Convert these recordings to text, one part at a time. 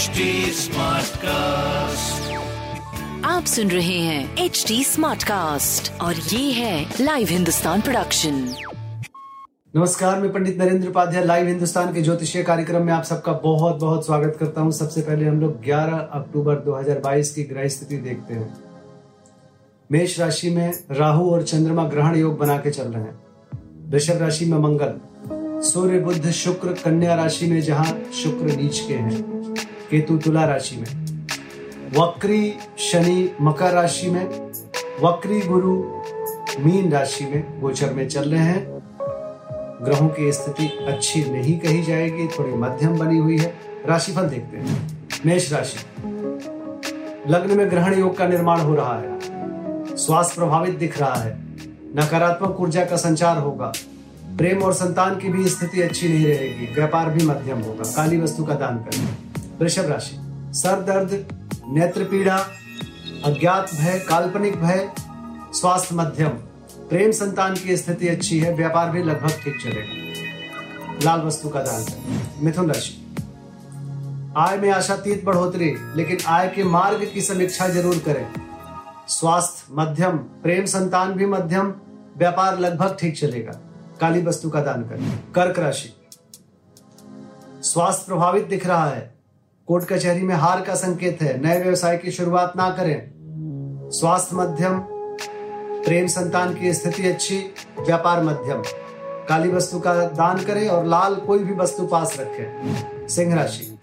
HD Smartcast. आप सुन रहे हैं एच डी स्मार्ट कास्ट और ये है लाइव हिंदुस्तान प्रोडक्शन नमस्कार मैं पंडित नरेंद्र उपाध्याय लाइव हिंदुस्तान के ज्योतिषीय कार्यक्रम में आप सबका बहुत बहुत स्वागत करता हूँ। सबसे पहले हम लोग 11 अक्टूबर 2022 की ग्रह स्थिति देखते हैं। मेष राशि में राहु और चंद्रमा ग्रहण योग बना के चल रहे हैं। वृषभ राशि में मंगल। सूर्य बुद्ध शुक्र कन्या राशि में जहाँ शुक्र नीच के हैं। केतु तुला राशि में। वक्री शनि मकर राशि में, वक्री गुरु मीन राशि में गोचर में चल रहे हैं। ग्रहों की स्थिति अच्छी नहीं कही जाएगी, थोड़ी मध्यम बनी हुई है। राशिफल देखते हैं। मेष राशि। लग्न में ग्रहण योग का निर्माण हो रहा है। स्वास्थ्य प्रभावित दिख रहा है। नकारात्मक ऊर्जा का संचार होगा। प्रेम और संतान की भी स्थिति अच्छी नहीं रहेगी। व्यापार भी मध्यम होगा। काली वस्तु का दान करें। वृषभ राशि। सर दर्द, नेत्र पीड़ा, अज्ञात भय, काल्पनिक भय, स्वास्थ्य मध्यम। प्रेम संतान की स्थिति अच्छी है, व्यापार भी लगभग ठीक चलेगा लाल वस्तु का दान। करें मिथुन राशि। आय में आशातीत बढ़ोतरी, लेकिन आय के मार्ग की समीक्षा ज़रूर करें। स्वास्थ्य मध्यम, प्रेम संतान भी मध्यम, व्यापार लगभग ठीक चलेगा। काली वस्तु का दान करें। कर्क राशि। स्वास्थ्य प्रभावित दिख रहा है कोर्ट कचहरी में हार का संकेत है। नए व्यवसाय की शुरुआत ना करें। स्वास्थ्य मध्यम, प्रेम संतान की स्थिति अच्छी, व्यापार मध्यम। काली वस्तु का दान करें और लाल कोई भी वस्तु पास रखें। सिंह राशि।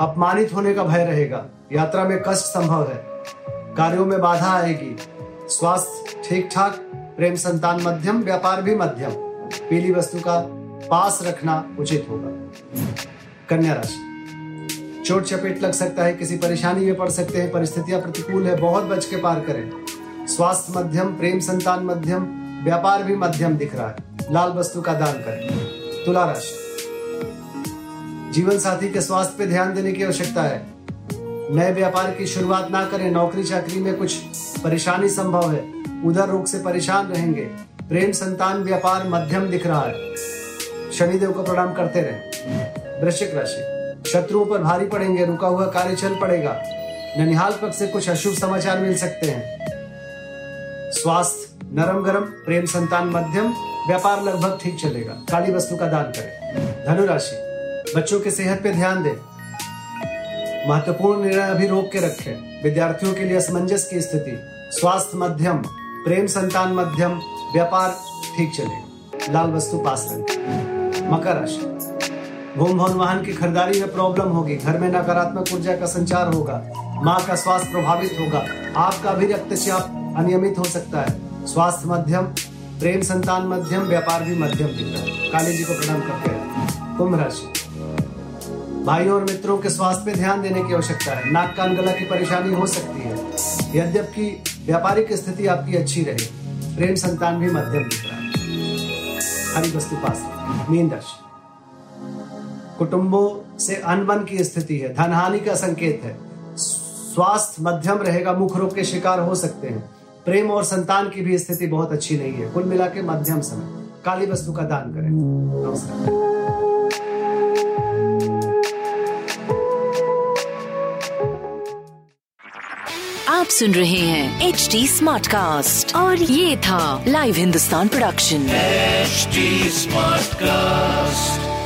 अपमानित होने का भय रहेगा। यात्रा में कष्ट संभव है। कार्यों में बाधा आएगी। स्वास्थ्य ठीक ठाक प्रेम संतान मध्यम, व्यापार भी मध्यम। पीली वस्तु का पास रखना उचित होगा। कन्या राशि। चोट चपेट लग सकता है, किसी परेशानी में पड़ सकते हैं, परिस्थितियाँ प्रतिकूल है, बहुत बच के पार करें। स्वास्थ्य मध्यम, प्रेम संतान मध्यम, व्यापार भी मध्यम दिख रहा है। लाल वस्तु का दान करें। तुला राशि। जीवन साथी के स्वास्थ्य पे ध्यान देने की आवश्यकता है। नए व्यापार की शुरुआत ना करें, नौकरी चाकरी में कुछ परेशानी संभव है। उधर रोग से परेशान रहेंगे। प्रेम संतान व्यापार मध्यम दिख रहा है। शनिदेव को प्रणाम करते रहे। वृश्चिक राशि। शत्रुओं पर भारी पड़ेंगे, रुका हुआ कार्य चल पड़ेगा। ननिहाल पक्ष से कुछ अशुभ समाचार मिल सकते हैं। स्वास्थ्य नरम गरम प्रेम संतान मध्यम, व्यापार लगभग ठीक चलेगा। काली वस्तु का दान करें। धनु राशि बच्चों के सेहत पे ध्यान दें। महत्वपूर्ण निर्णय अभी रोक के रखें। विद्यार्थियों के लिए असमंजस की स्थिति। स्वास्थ्य मध्यम, प्रेम संतान मध्यम, व्यापार ठीक चलेगा। लाल वस्तु पास रखें। मकर राशि घूम भवन वाहन की खरीदारी में प्रॉब्लम होगी। घर में नकारात्मक ऊर्जा का संचार होगा। माँ का स्वास्थ्य प्रभावित होगा। आपका भी रक्तचाप अनियमित हो सकता है। स्वास्थ्य मध्यम, प्रेम संतान मध्यम, व्यापार भी मध्यम दिख रहा है। काली जी को प्रणाम करते हैं कुंभ राशि। भाइयों और मित्रों के स्वास्थ्य पे ध्यान देने की आवश्यकता है। नाक कान गला की परेशानी हो सकती है। यद्यपि व्यापारिक स्थिति आपकी अच्छी रहे, प्रेम संतान भी मध्यम दिख रहा है। हरी वस्तु पास। मीन राशि। कुटुंबों से अनबन की स्थिति है धन हानि का संकेत है। स्वास्थ्य मध्यम रहेगा मुख रोग के शिकार हो सकते हैं। प्रेम और संतान की भी स्थिति बहुत अच्छी नहीं है। कुल मिला के मध्यम समय। काली वस्तु का दान करें। नमस्कार। आप सुन रहे हैं एच डी स्मार्ट कास्ट और ये था live Hindustan production H smart Smartcast.